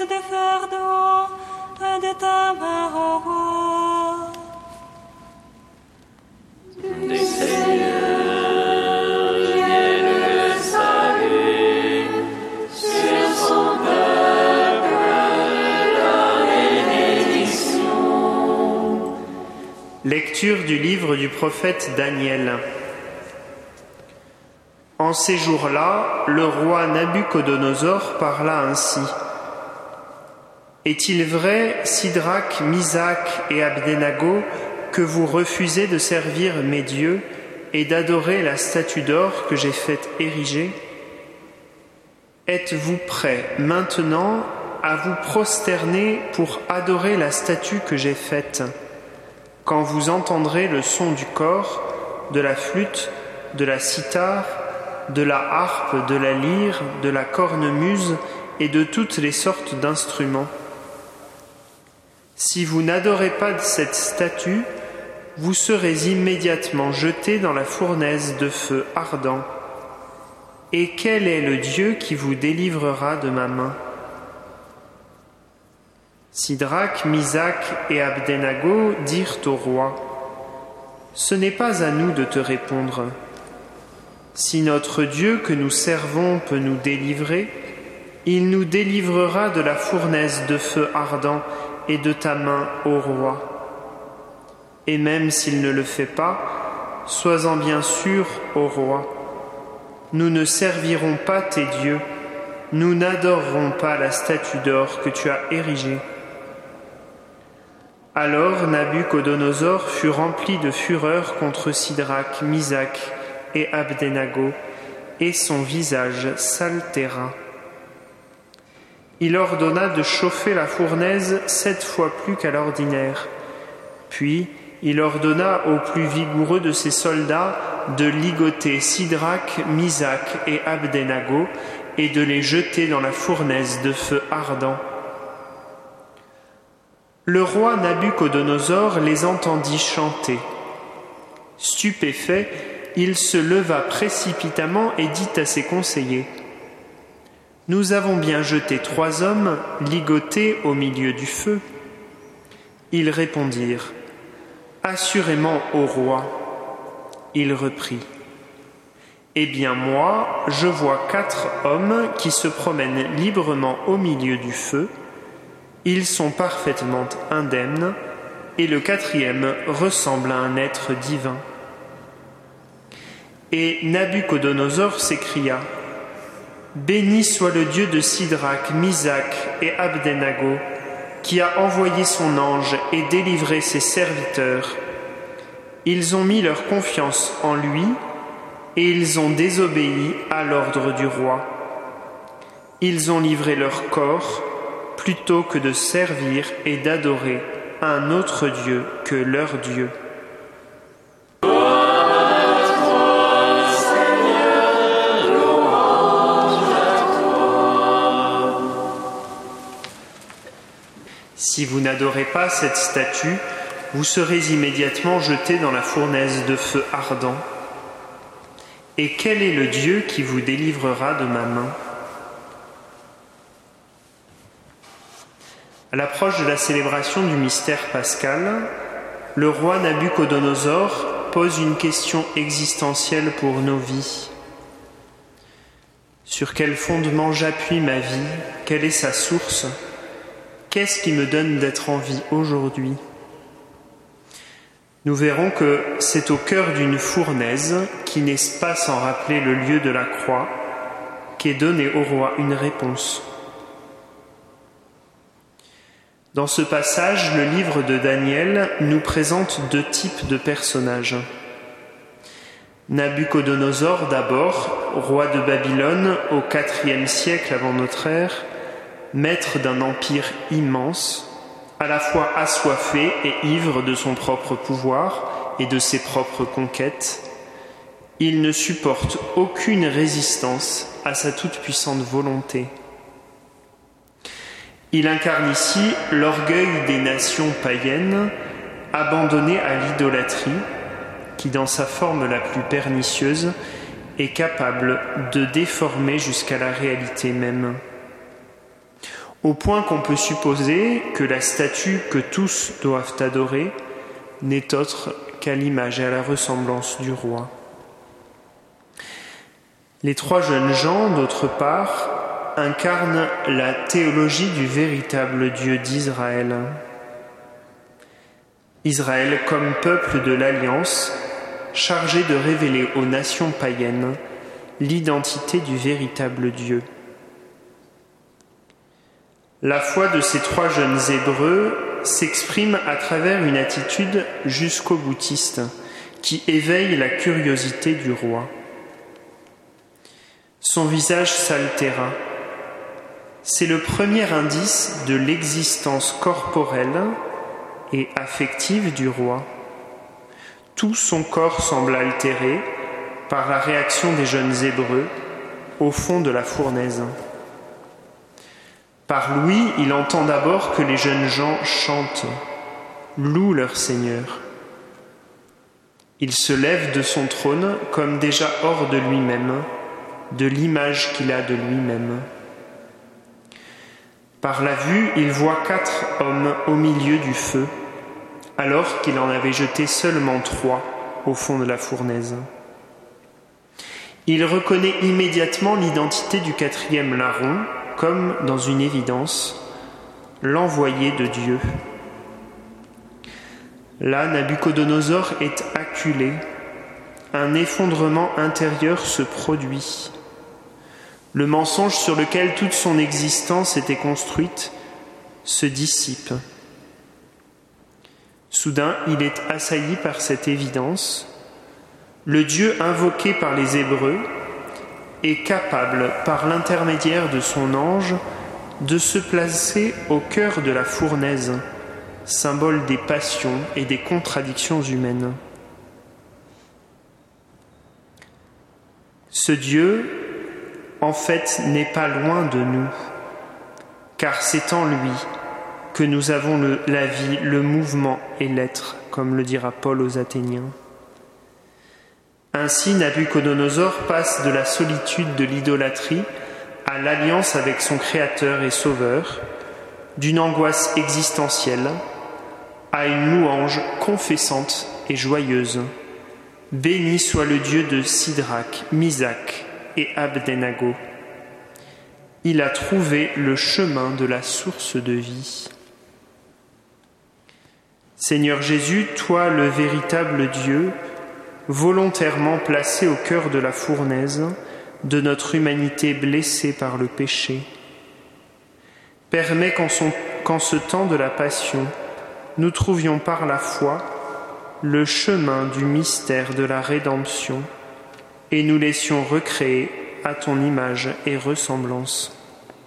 de fardeau et de ta main, ô roi. Du Seigneur vient le salut sur son peuple, la bénédiction. Lecture du livre du prophète Daniel. En ces jours-là, le roi Nabuchodonosor parla ainsi. Est-il vrai, Sidrach, Misac et Abdenago, que vous refusez de servir mes dieux et d'adorer la statue d'or que j'ai faite ériger? Êtes-vous prêts maintenant à vous prosterner pour adorer la statue que j'ai faite? Quand vous entendrez le son du corps, de la flûte, de la cithare, de la harpe, de la lyre, de la cornemuse et de toutes les sortes d'instruments. Si vous n'adorez pas cette statue, vous serez immédiatement jeté dans la fournaise de feu ardent. Et quel est le Dieu qui vous délivrera de ma main? Sidrach, Misac et Abdenago dirent au roi Ce n'est pas à nous de te répondre. Si notre Dieu que nous servons peut nous délivrer, il nous délivrera de la fournaise de feu ardent et de ta main, ô roi. Et même s'il ne le fait pas, sois-en bien sûr, ô roi. Nous ne servirons pas tes dieux, nous n'adorerons pas la statue d'or que tu as érigée. Alors Nabuchodonosor fut rempli de fureur contre Sidrach, Misac et Abdenago, et son visage s'altéra. Il ordonna de chauffer la fournaise sept fois plus qu'à l'ordinaire. Puis il ordonna aux plus vigoureux de ses soldats de ligoter Sidrach, Misac et Abdenago et de les jeter dans la fournaise de feu ardent. Le roi Nabuchodonosor les entendit chanter. Stupéfait, il se leva précipitamment et dit à ses conseillers Nous avons bien jeté trois hommes ligotés au milieu du feu. Ils répondirent Assurément au roi. Il reprit Eh bien moi, je vois quatre hommes qui se promènent librement au milieu du feu ils sont parfaitement indemnes, et le quatrième ressemble à un être divin. Et Nabuchodonosor s'écria Béni soit le Dieu de Sidrach, Misac et Abdenago, qui a envoyé son ange et délivré ses serviteurs. Ils ont mis leur confiance en lui et ils ont désobéi à l'ordre du roi. Ils ont livré leur corps plutôt que de servir et d'adorer un autre Dieu que leur Dieu. Si vous n'adorez pas cette statue, vous serez immédiatement jeté dans la fournaise de feu ardent. Et quel est le Dieu qui vous délivrera de ma main? À l'approche de la célébration du mystère pascal, le roi Nabuchodonosor pose une question existentielle pour nos vies. Sur quel fondement j'appuie ma vie? Quelle est sa source? Qu'est-ce qui me donne d'être en vie aujourd'hui? Nous verrons que c'est au cœur d'une fournaise, qui n'est pas sans rappeler le lieu de la croix, qu'est donnée au roi une réponse. Dans ce passage, le livre de Daniel nous présente deux types de personnages. Nabuchodonosor d'abord, roi de Babylone au IVe siècle avant notre ère, maître d'un empire immense, à la fois assoiffé et ivre de son propre pouvoir et de ses propres conquêtes, il ne supporte aucune résistance à sa toute-puissante volonté. Il incarne ici l'orgueil des nations païennes abandonnées à l'idolâtrie, qui dans sa forme la plus pernicieuse est capable de déformer jusqu'à la réalité même. Au point qu'on peut supposer que la statue que tous doivent adorer n'est autre qu'à l'image et à la ressemblance du roi. Les trois jeunes gens, d'autre part, incarnent la théologie du véritable Dieu d'Israël. Israël comme peuple de l'Alliance, chargé de révéler aux nations païennes l'identité du véritable Dieu. La foi de ces trois jeunes Hébreux s'exprime à travers une attitude jusqu'au boutiste qui éveille la curiosité du roi. Son visage s'altéra. C'est le premier indice de l'existence corporelle et affective du roi. Tout son corps semble altéré par la réaction des jeunes Hébreux au fond de la fournaise. Par lui, il entend d'abord que les jeunes gens chantent, louent leur Seigneur. Il se lève de son trône comme déjà hors de lui-même, de l'image qu'il a de lui-même. Par la vue, il voit quatre hommes au milieu du feu, alors qu'il en avait jeté seulement trois au fond de la fournaise. Il reconnaît immédiatement l'identité du quatrième larron, comme dans une évidence, l'envoyé de Dieu. Là, Nabucodonosor est acculé, un effondrement intérieur se produit. Le mensonge sur lequel toute son existence était construite se dissipe. Soudain, il est assailli par cette évidence. Le Dieu invoqué par les Hébreux est capable, par l'intermédiaire de son ange, de se placer au cœur de la fournaise, symbole des passions et des contradictions humaines. Ce Dieu, en fait, n'est pas loin de nous, car c'est en lui que nous avons la vie, le mouvement et l'être, comme le dira Paul aux Athéniens. Ainsi, Nabucodonosor passe de la solitude de l'idolâtrie à l'alliance avec son Créateur et Sauveur, d'une angoisse existentielle à une louange confessante et joyeuse. Béni soit le Dieu de Sidrach, Misac et Abdenago. Il a trouvé le chemin de la source de vie. Seigneur Jésus, toi le véritable Dieu, volontairement placé au cœur de la fournaise de notre humanité blessée par le péché, permets qu'en, qu ce temps de la passion, nous trouvions par la foi le chemin du mystère de la rédemption et nous laissions recréer à ton image et ressemblance.